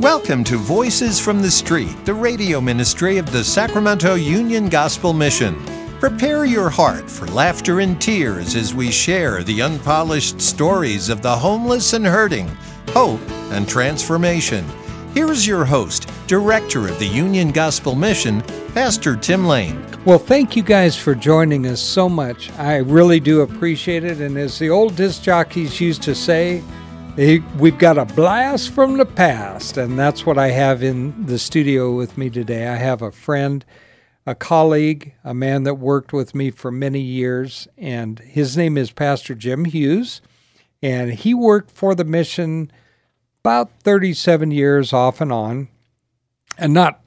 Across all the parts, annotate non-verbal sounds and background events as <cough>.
Welcome to Voices from the Street, the radio ministry of the Sacramento Union Gospel Mission. Prepare your heart for laughter and tears as we share the unpolished stories of the homeless and hurting, hope and transformation. Here is your host, Director of the Union Gospel Mission, Pastor Tim Lane. Well, thank you guys for joining us so much. I really do appreciate it. And as the old disc jockeys used to say, we've got a blast from the past. And that's what I have in the studio with me today. I have a friend, a colleague, a man that worked with me for many years, and his name is Pastor Jim Hughes. And he worked for the mission about 37 years off and on, and not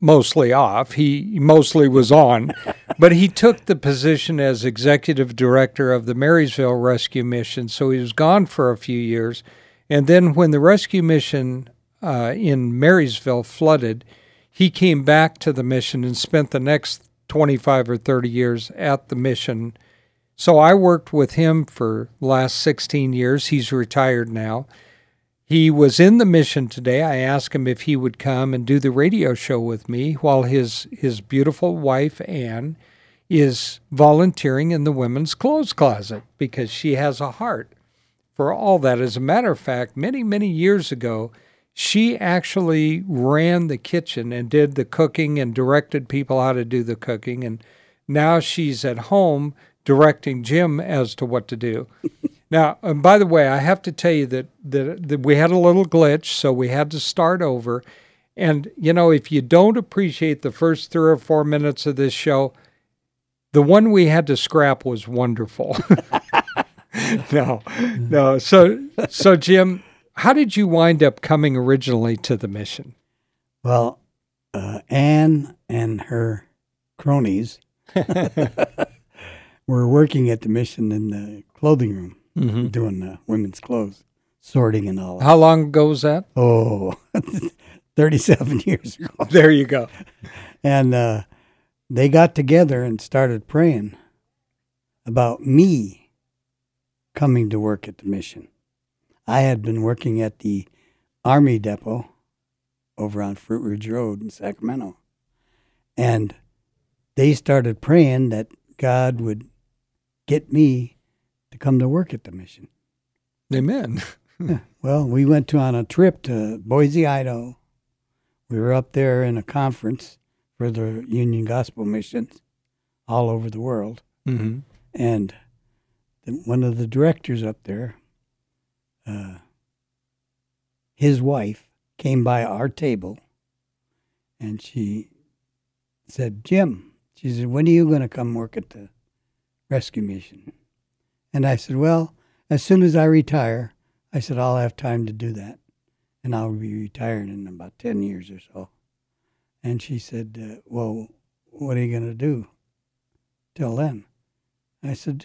mostly off. He mostly was on, <laughs> but he took the position as executive director of the Marysville Rescue Mission. So he was gone for a few years. And then when the rescue mission uh, in Marysville flooded, he came back to the mission and spent the next 25 or 30 years at the mission. So I worked with him for last 16 years. He's retired now. He was in the mission today. I asked him if he would come and do the radio show with me while his his beautiful wife Anne is volunteering in the women's clothes closet because she has a heart for all that. As a matter of fact, many many years ago, she actually ran the kitchen and did the cooking and directed people how to do the cooking and now she's at home directing Jim as to what to do. <laughs> Now, and by the way, I have to tell you that, that, that we had a little glitch, so we had to start over. And, you know, if you don't appreciate the first three or four minutes of this show, the one we had to scrap was wonderful. <laughs> no, no. So, so Jim, how did you wind up coming originally to the mission? Well, uh, Anne and her cronies <laughs> <laughs> were working at the mission in the clothing room mm-hmm. doing uh, women's clothes, sorting and all. How long ago was that? Oh, <laughs> 37 <laughs> years ago. There you go. And uh, they got together and started praying about me coming to work at the mission. I had been working at the Army Depot over on Fruit Ridge Road in Sacramento. And they started praying that God would get me to come to work at the mission. Amen. yeah. Well, we went to on a trip to Boise, Idaho. We were up there in a conference for the Union Gospel missions all over the world. Mm-hmm. And the, one of the directors up there, uh, his wife came by our table and she said, Jim, she said, when are you going to come work at the rescue mission? And I said, Well, as soon as I retire, I said, I'll have time to do that. And I'll be retired in about 10 years or so. And she said, uh, Well, what are you going to do till then? I said,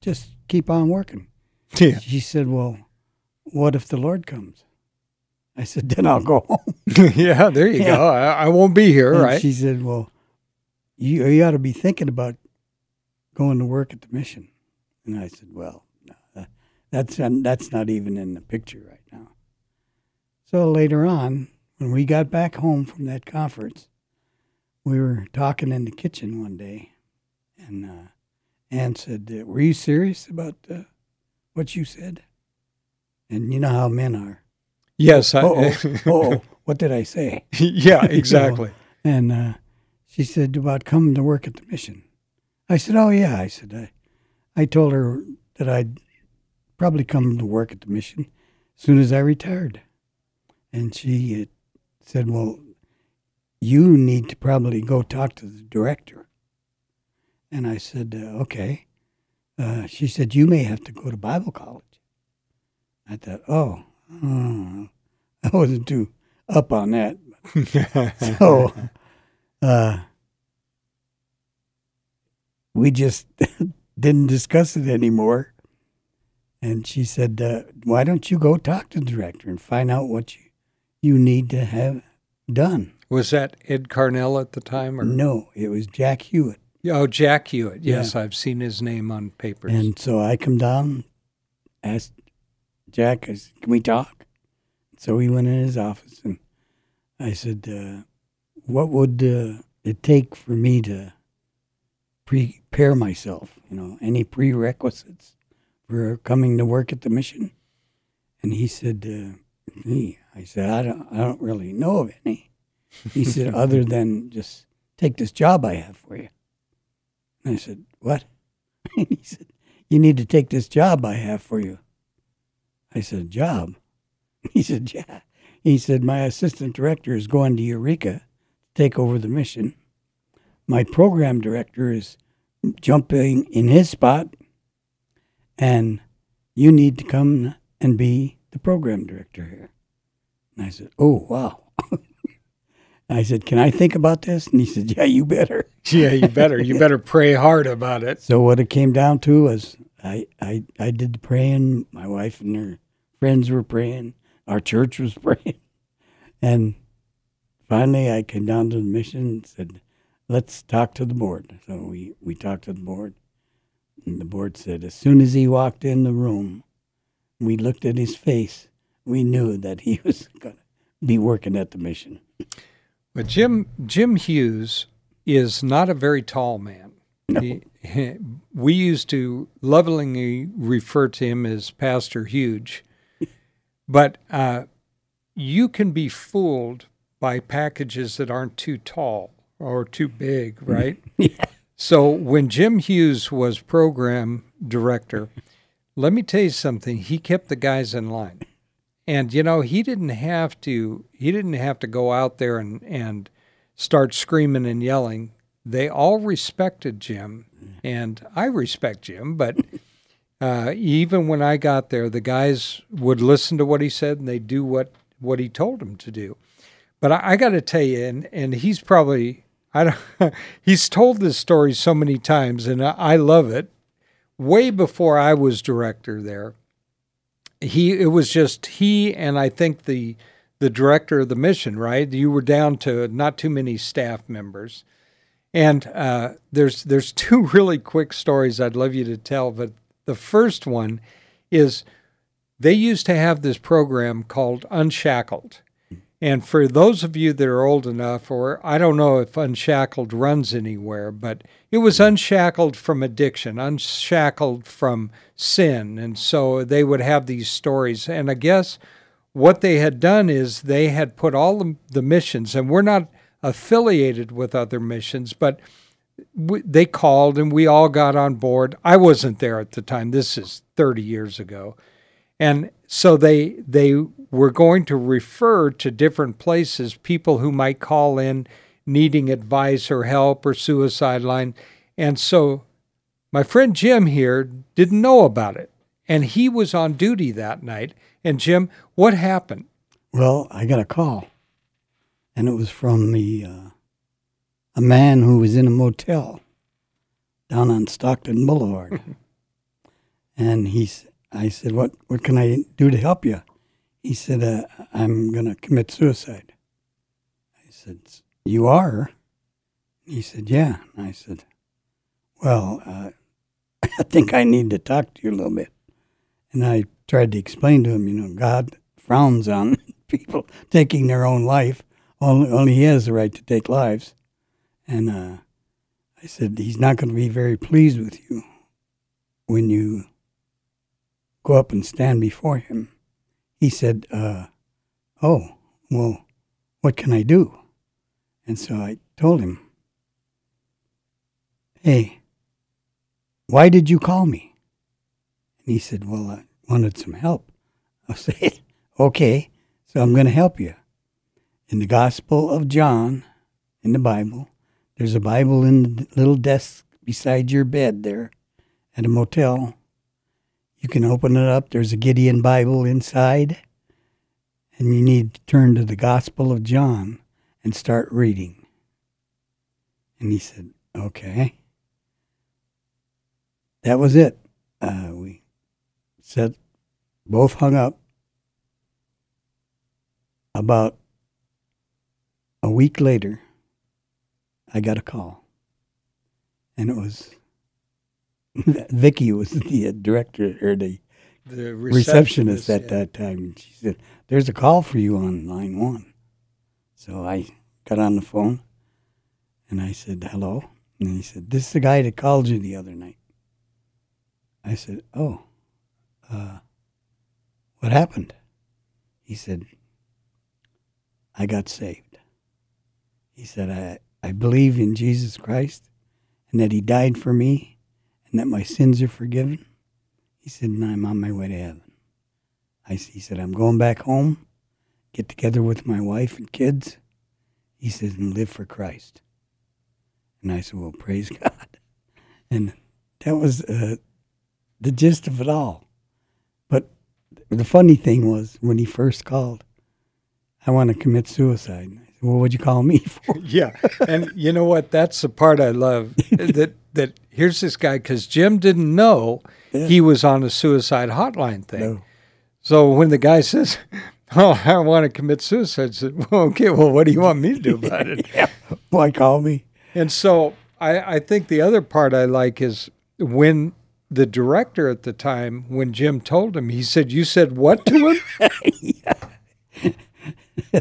Just keep on working. <laughs> Yeah. She said, Well, what if the Lord comes? I said, Then I'll go home. <laughs> yeah, there you yeah. go. I, I, won't be here, and right? She said, Well, you, you ought to be thinking about going to work at the mission. And I said, well, no, that's, that's not even in the picture right now. So later on, when we got back home from that conference, we were talking in the kitchen one day, and uh, Anne said, uh, "Were you serious about uh, what you said?" And you know how men are. Yes. Oh, <laughs> what did I say? yeah, exactly. <laughs> you know? And uh, she said about coming to work at the mission. I said, "Oh yeah." I said, "I, I told her that I'd probably come to work at the mission as soon as I retired. And she uh, said, Well, you need to probably go talk to the director. And I said, uh, Okay. Uh, she said, You may have to go to Bible college. I thought, Oh, oh <laughs> I wasn't too up on that. <laughs> so uh, we just <laughs> didn't discuss it anymore. And she said, uh, "Why don't you go talk to the director and find out what you you need to have done?" Was that Ed Carnell at the time, or no? It was Jack Hewitt. Oh, Jack Hewitt. Yes, yeah. I've seen his name on papers. And so I come down, asked Jack, "Can we talk?" So we went in his office and I said, uh, "What would uh, it take for me to prepare myself? You know, any prerequisites for coming to work at the mission?" And he said, uh, "Me." I said, "I don't, I don't really know of any." He <laughs> said, "Other than just take this job I have for you." And I said, "What?" <laughs> And he said, "You need to take this job I have for you." I said, "Job?" <laughs> He said, "Yeah." He said, My assistant director is going to Eureka to take over the mission. My program director is jumping in his spot, and you need to come and be the program director here. And I said, Oh, wow. <laughs> I said, Can I think about this? And he said, Yeah, you better. <laughs> Yeah, you better. You better pray hard about it. So, what it came down to was I, I, I did the praying. My wife and her friends were praying. Our church was <laughs> praying. And finally, I came down to the mission and said, let's talk to the board. So we, we talked to the board. And the board said, as soon as he walked in the room, we looked at his face, we knew that he <laughs> was going to be working at the mission. But Jim Jim Hughes is not a very tall man. No. He, we used to lovingly refer to him as Pastor Huge, <laughs> but uh, you can be fooled by packages that aren't too tall or too big, <laughs> right? yeah. So when Jim Hughes was program director, let me tell you something. He kept the guys in line. And you know, he didn't have to he didn't have to go out there and, and start screaming and yelling. They all respected Jim and I respect Jim, but <laughs> uh, even when I got there, the guys would listen to what he said and they do what, what he told them to do. But I, I got to tell you, and, and he's probably I don't, <laughs> he's told this story so many times, and I, love it. Way before I was director there, he it was just he and I think the the director of the mission. Right, you were down to not too many staff members, and uh, there's there's <laughs> two really quick stories I'd love you to tell. But the first one is they used to have this program called Unshackled and for those of you that are old enough, or I don't know if Unshackled runs anywhere, but it was unshackled from addiction, unshackled from sin. And so they would have these stories. And I guess what they had done is they had put all the missions, and we're not affiliated with other missions, but they called and we all got on board. I wasn't there at the time. This is 30 years ago. And so they they were going to refer to different places people who might call in needing advice or help or suicide line. And so my friend Jim here didn't know about it. And he was on duty that night. And Jim, what happened? Well, I got a call, and it was from the uh, a man who was in a motel down on Stockton Boulevard, <laughs> and he's. I said, "What what can I do to help you?" He said, uh, "I'm going to commit suicide." I said, "You are?" He said, "Yeah." I said, "Well, uh, <laughs> I think I need to talk to you a little bit." And I tried to explain to him, you know, God frowns on <laughs> people taking their own life. Only, only He has the right to take lives. And uh, I said, He's not going to be very pleased with you when you go up and stand before Him. He said, uh, Oh, well, what can I do? And so I told him, Hey, why did you call me? And he said, Well, I wanted some help. I <laughs> said, Okay, so I'm going to help you. In the Gospel of John, in the Bible, there's a Bible in the little desk beside your bed there at a motel. You can open it up. There's a Gideon Bible inside. And you need to turn to the Gospel of John and start reading. And he said, Okay. That was it. Uh, we said, both hung up. About a week later, I got a call. And it was <laughs> Vicky was the director or the the receptionist, receptionist at yeah. that time. And she said, "There's a call for you on line one." So I got on the phone, and I said, "Hello," and he said, "This is the guy that called you the other night." I said, "Oh, uh, what happened?" He said, "I got saved." He said, "I I believe in Jesus Christ, and that He died for me, and that my sins are forgiven." He said, and I'm on my way to heaven. I, he said, I'm going back home, get together with my wife and kids. He says, and live for Christ. And I said, well, praise <laughs> God. And that was uh, the gist of it all. But the funny thing was, when he first called, I want to commit suicide. And I said, well, what'd you call me <laughs> for? <laughs> yeah, and you know what? That's the part I love. <laughs> that that here's this guy because Jim didn't know Yeah. he was on a suicide hotline thing. No. So when the guy says, "Oh, I want to commit suicide," I said, well, "Okay, well, what do you want me to do about it?" yeah. Why call me? And so I, I think the other part I like is when the director at the time, when Jim told him, he said, You said what to him?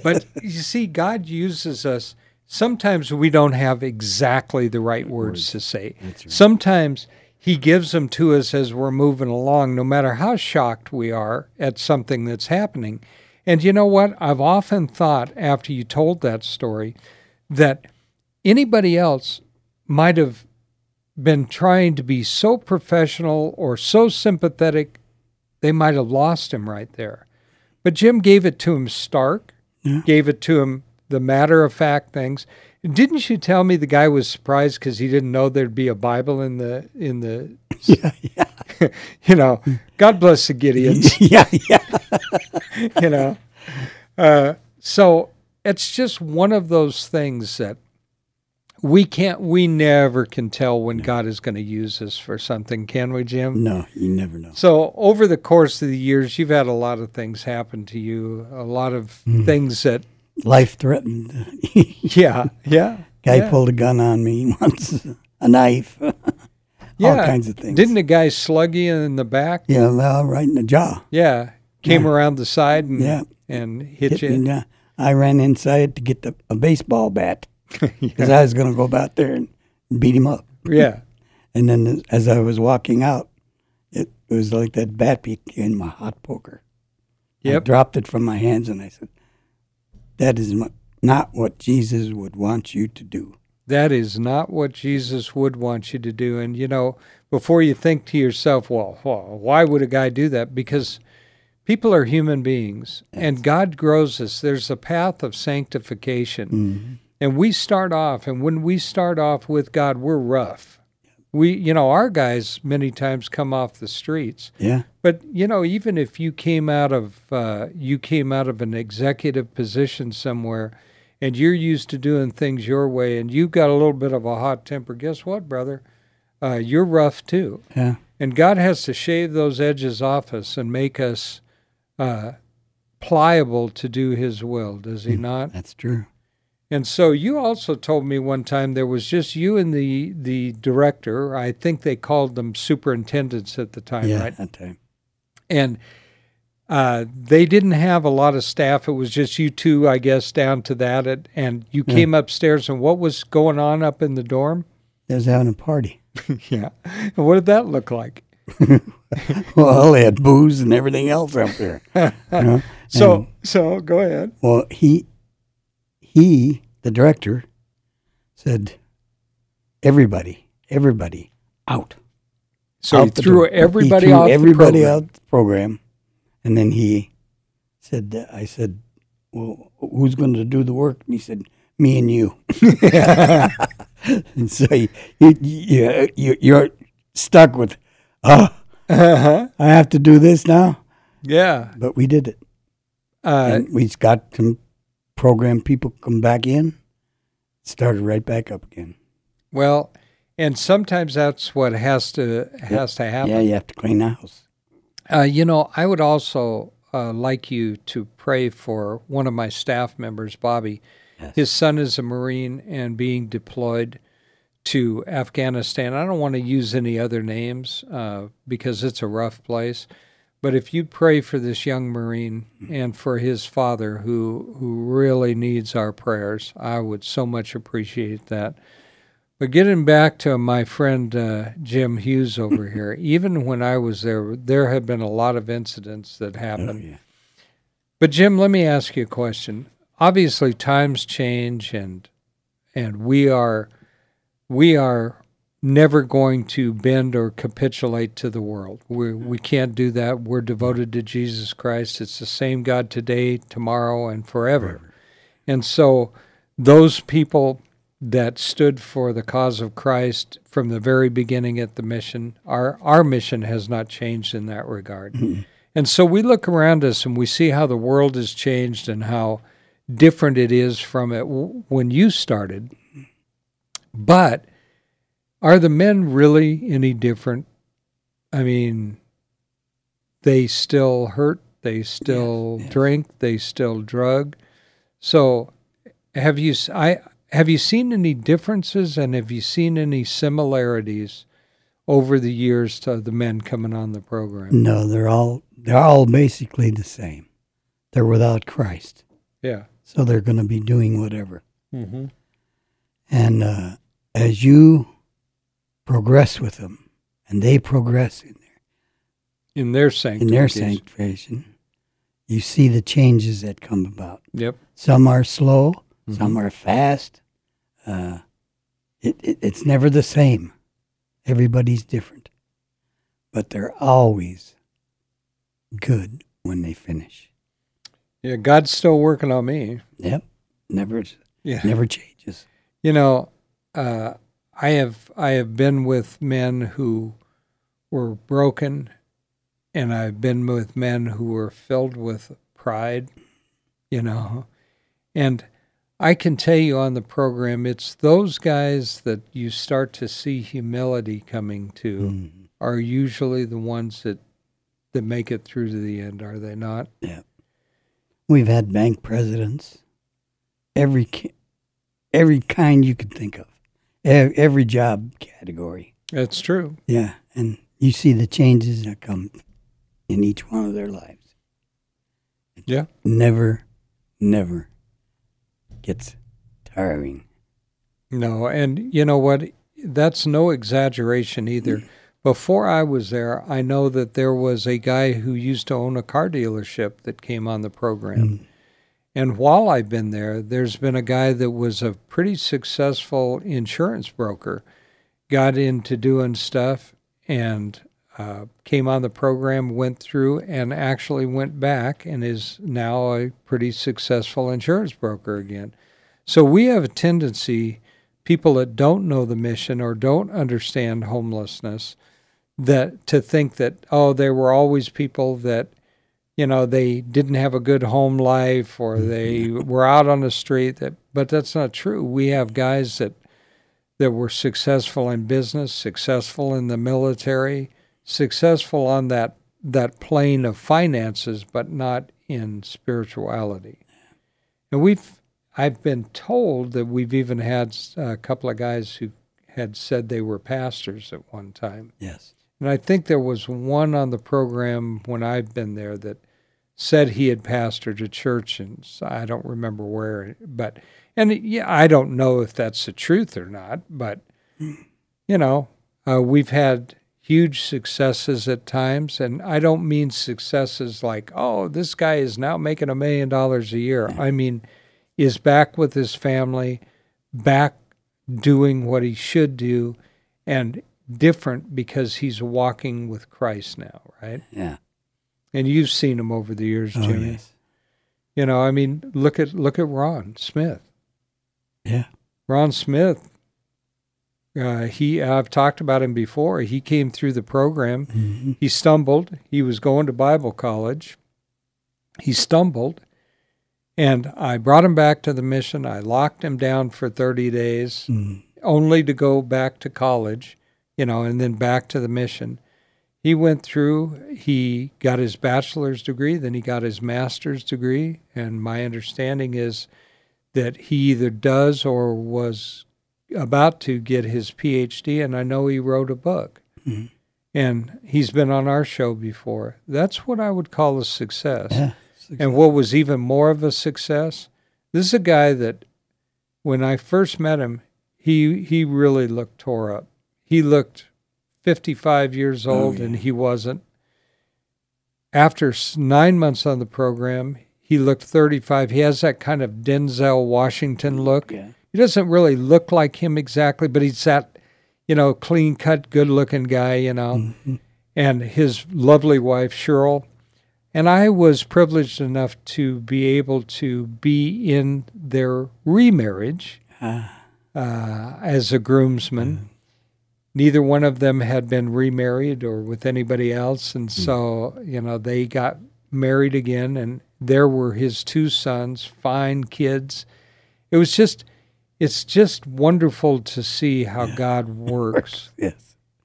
But you see, God uses us. Sometimes we don't have exactly the right words to say. Sometimes He gives them to us as we're moving along, no matter how shocked we are at something that's happening. And you know what? I've often thought after you told that story that anybody else might have been trying to be so professional or so sympathetic, they might have lost him right there. But Jim gave it to him stark, Yeah. gave it to him the matter of fact things. Didn't you tell me the guy was surprised because he didn't know there'd be a Bible in the in the <laughs> Yeah, yeah, <laughs> you know God bless the Gideons <laughs> yeah, yeah. you know. Uh, so it's just one of those things that we can't, we never can tell when God is going to use us for something, can we, Jim? No, you never know. So over the course of the years, you've had a lot of things happen to you, a lot of hmm. things that, Life threatened. <laughs> yeah, yeah. Guy yeah. pulled a gun on me <laughs> once, a knife, <laughs> yeah. all kinds of things. Didn't a guy slug you in the back? Yeah, well, right in the jaw. Yeah. Came around the side and, Yeah. and hit, Hit you. me, yeah. I ran inside to get the, a baseball bat <laughs> because I was going to go out there and beat him up. yeah. <laughs> And then as I was walking out, it, it was like that bat became my hot poker. I dropped it from my hands and I said, "That is not what Jesus would want you to do." That is not what Jesus would want you to do. And, you know, before you think to yourself, well, well why would a guy do that? Because people are human beings and God grows us. There's a path of sanctification. Mm-hmm. And we start off, and when we start off with God, we're rough. We, you know, our guys many times come off the streets. Yeah, But you know, even if you came out of uh, you came out of an executive position somewhere, and you're used to doing things your way, and you've got a little bit of a hot temper, guess what, brother? Uh, you're rough too, yeah, and God has to shave those edges off us and make us uh, pliable to do His will. Does He not? that's true. And so you also told me one time there was just you and the the director. I think they called them superintendents at the time, yeah, right? that time. and uh, they didn't have a lot of staff. It was just you two, I guess, down to that. And, and you Yeah. came upstairs, and what was going on up in the dorm? They was having a party. <laughs> yeah. And what did that look like? <laughs> well, they had booze and everything else up there. <laughs> you know? So, And, so go ahead. well, he, he, the director, said, "Everybody, everybody, out." So he out the threw everybody he threw the everybody program. out the program, and then he said, "I said, well, who's going to do the work?" And he said, "Me and you." <laughs> and so you, you, you, you you're stuck with, oh, Uh-huh. I have to do this now. Yeah. But we did it, Uh, and we got some program people come back in, started right back up again. well, and sometimes that's what has to has to happen. Yeah, you have to clean the house. Uh, you know, I would also uh, like you to pray for one of my staff members, Bobby. Yes. His son is a Marine and being deployed to Afghanistan. I don't want to use any other names uh, because it's a rough place. But if you'd pray for this young Marine and for his father who who really needs our prayers, I would so much appreciate that. But getting back to my friend uh, Jim Hughes over <laughs> here, even when I was there, there have been a lot of incidents that happened. Oh, yeah. But Jim, let me ask you a question. Obviously, times change, and and we are we are never going to bend or capitulate to the world. We mm-hmm. we can't do that. We're devoted to Jesus Christ. It's the same God today, tomorrow, and forever. And so, those people that stood for the cause of Christ from the very beginning at the mission, our our mission has not changed in that regard. Mm-hmm. And so we look around us and we see how the world has changed and how different it is from it w- when you started. But are the men really any different? I mean, they still hurt, they still yes. drink, they still drug. So, have you I have you seen any differences and have you seen any similarities over the years to the men coming on the program? No, they're all they're all basically the same. They're without Christ, Yeah. so they're going to be doing whatever. Mm-hmm. And uh, as you progress with them, and they progress in their In their in sanctification. their sanctification, you see the changes that come about. Yep. Some are slow, Mm-hmm. some are fast. Uh, it, it it's never the same. Everybody's different, but they're always good when they finish. Yeah, God's still working on me. Yep, never Yeah. never changes. You know, uh, I have I have been with men who were broken, and I've been with men who were filled with pride. You know, and I can tell you on the program, it's those guys that you start to see humility coming to Mhm. are usually the ones that that make it through to the end, are they not? Yeah. We've had bank presidents, every every kind you could think of, every job category. That's true. Yeah, and you see the changes that come in each one of their lives. Yeah. Never, never gets tiring. No, and you know what? That's no exaggeration either. Mm. Before I was there, I know that there was a guy who used to own a car dealership that came on the program. Mm. And while I've been there, there's been a guy that was a pretty successful insurance broker, got into doing stuff and uh, came on the program, went through, and actually went back and is now a pretty successful insurance broker again. So we have a tendency, people that don't know the mission or don't understand homelessness, that to think that oh, there were always people that you know they didn't have a good home life or mm-hmm. they were out on the street that but that's not true. We have guys that that were successful in business successful in the military successful on that that plane of finances but not in spirituality. And we've i've been told that we've even had a couple of guys who had said they were pastors at one time. Yes. And I think there was one on the program when I've been there that said he had pastored a church, and I don't remember where. But and yeah, I don't know if that's the truth or not. But you know, uh, we've had huge successes at times, and I don't mean successes like oh, this guy is now making a million dollars a year. I mean, is back with his family, back doing what he should do, and different because he's walking with Christ now, right? Yeah. And you've seen him over the years, Oh, Jimmy. yes. You know, I mean, look at look at Ron Smith. Yeah. Ron Smith. Uh, he I've talked about him before. He came through the program. hmm He stumbled. He was going to Bible college. He stumbled, and I brought him back to the mission. I locked him down for thirty days mm only to go back to college, you know, and then back to the mission. He went through, he got his bachelor's degree, then he got his master's degree. And my understanding is that he either does or was about to get his PhD. And I know he wrote a book. Mhm. and he's been on our show before. That's what I would call a success. Yeah. And what was even more of a success, this is a guy that when I first met him, he he really looked tore up. He looked 55 years old Oh, yeah. and he wasn't. After 9 months on the program, he looked 35. He has that kind of Denzel Washington look. Yeah. He doesn't really look like him exactly, but he's that, you know, clean cut, good looking guy, you know. Mm-hmm. And his lovely wife, Cheryl. And I was privileged enough to be able to be in their remarriage Ah, uh, as a groomsman. Neither one of them had been remarried or with anybody else. And hmm. so, you know, they got married again, and there were his two sons, fine kids. It was just, it's just wonderful to see how God <laughs> works. yes.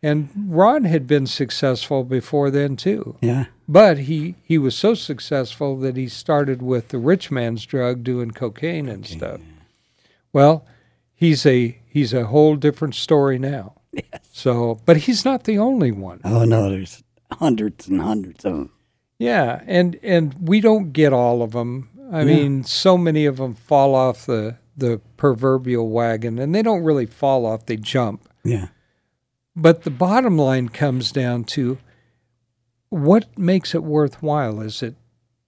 And Ron had been successful before then, too. Yeah. But he, he was so successful that he started with the rich man's drug doing cocaine and stuff. Well, he's a he's a whole different story now. So, but he's not the only one. Oh no, there's hundreds and hundreds of them. Yeah, and and we don't get all of them. I mean, so many of them fall off the the proverbial wagon, and they don't really fall off; they jump. Yeah. But the bottom line comes down to what makes it worthwhile. Is it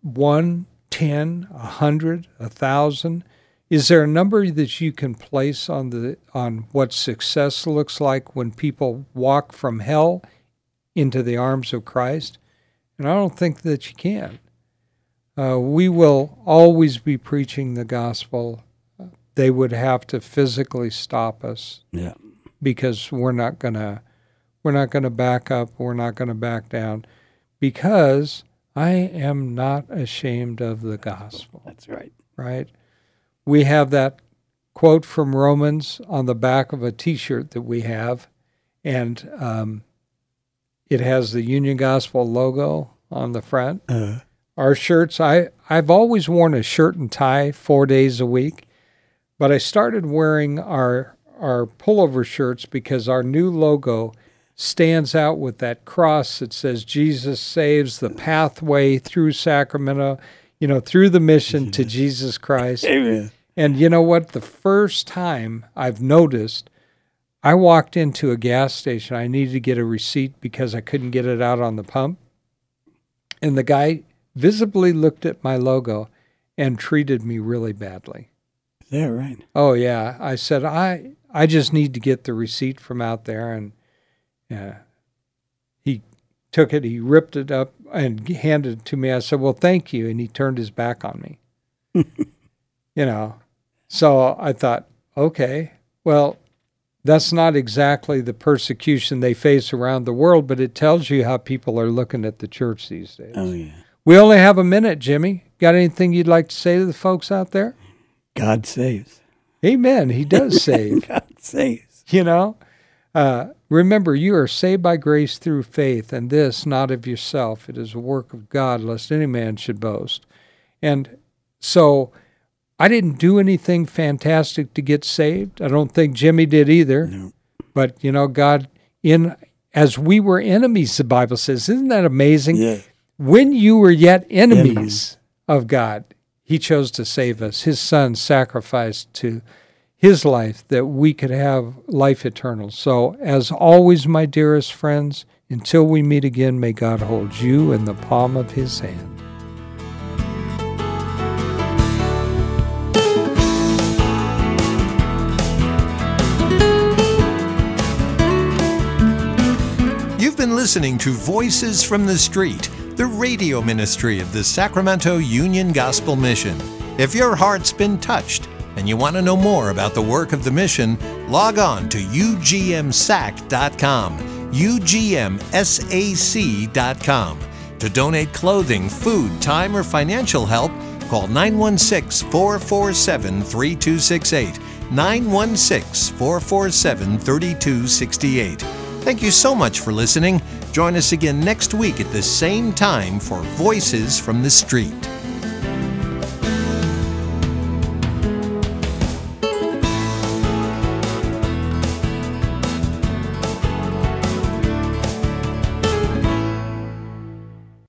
one, ten, a hundred, a thousand? Is there a number that you can place on the on what success looks like when people walk from hell into the arms of Christ? And I don't think that you can. Uh, we will always be preaching the gospel. They would have to physically stop us Yeah. because we're not gonna we're not gonna back up we're not gonna back down because i am not ashamed of the gospel That's right. right we have that quote from romans on the back of a t-shirt that we have and um, it has the union gospel logo on the front. Uh, our shirts i i've always worn a shirt and tie four days a week but i started wearing our our pullover shirts because our new logo stands out with that cross that says jesus saves the pathway through sacramento you know through the mission to <laughs> jesus christ amen. and you know what? The first time I've noticed, I walked into a gas station. I needed to get a receipt because I couldn't get it out on the pump. And the guy visibly looked at my logo and treated me really badly. That right? Oh yeah, I said I I just need to get the receipt from out there, and he took it, he ripped it up, and handed it to me. I said, "Well, thank you," and he turned his back on me. <laughs> you know, so I thought, okay, well, that's not exactly the persecution they face around the world, but it tells you how people are looking at the church these days. Oh yeah. We only have a minute, Jimmy. Got anything you'd like to say to the folks out there? God saves. Amen. He does <laughs> save. God saves. you know, uh, remember you are saved by grace through faith, and this not of yourself. It is a work of God, lest any man should boast. And so, I didn't do anything fantastic to get saved. I don't think Jimmy did either. No. But you know, God, in as we were enemies, the Bible says, isn't that amazing? Yeah. when you were yet enemies Enemies. of God, He chose to save us. His Son sacrificed to His life that we could have life eternal. So, as always, my dearest friends, until we meet again, may God hold you in the palm of His hand. You've been listening to Voices from the Street, the radio ministry of the Sacramento Union Gospel Mission. If your heart's been touched and you want to know more about the work of the mission, log on to ugmsac.com, ugmsac.com. To donate clothing, food, time, or financial help, call 916 447 3268. 916 447 3268. Thank you so much for listening. Join us again next week at the same time for Voices from the Street.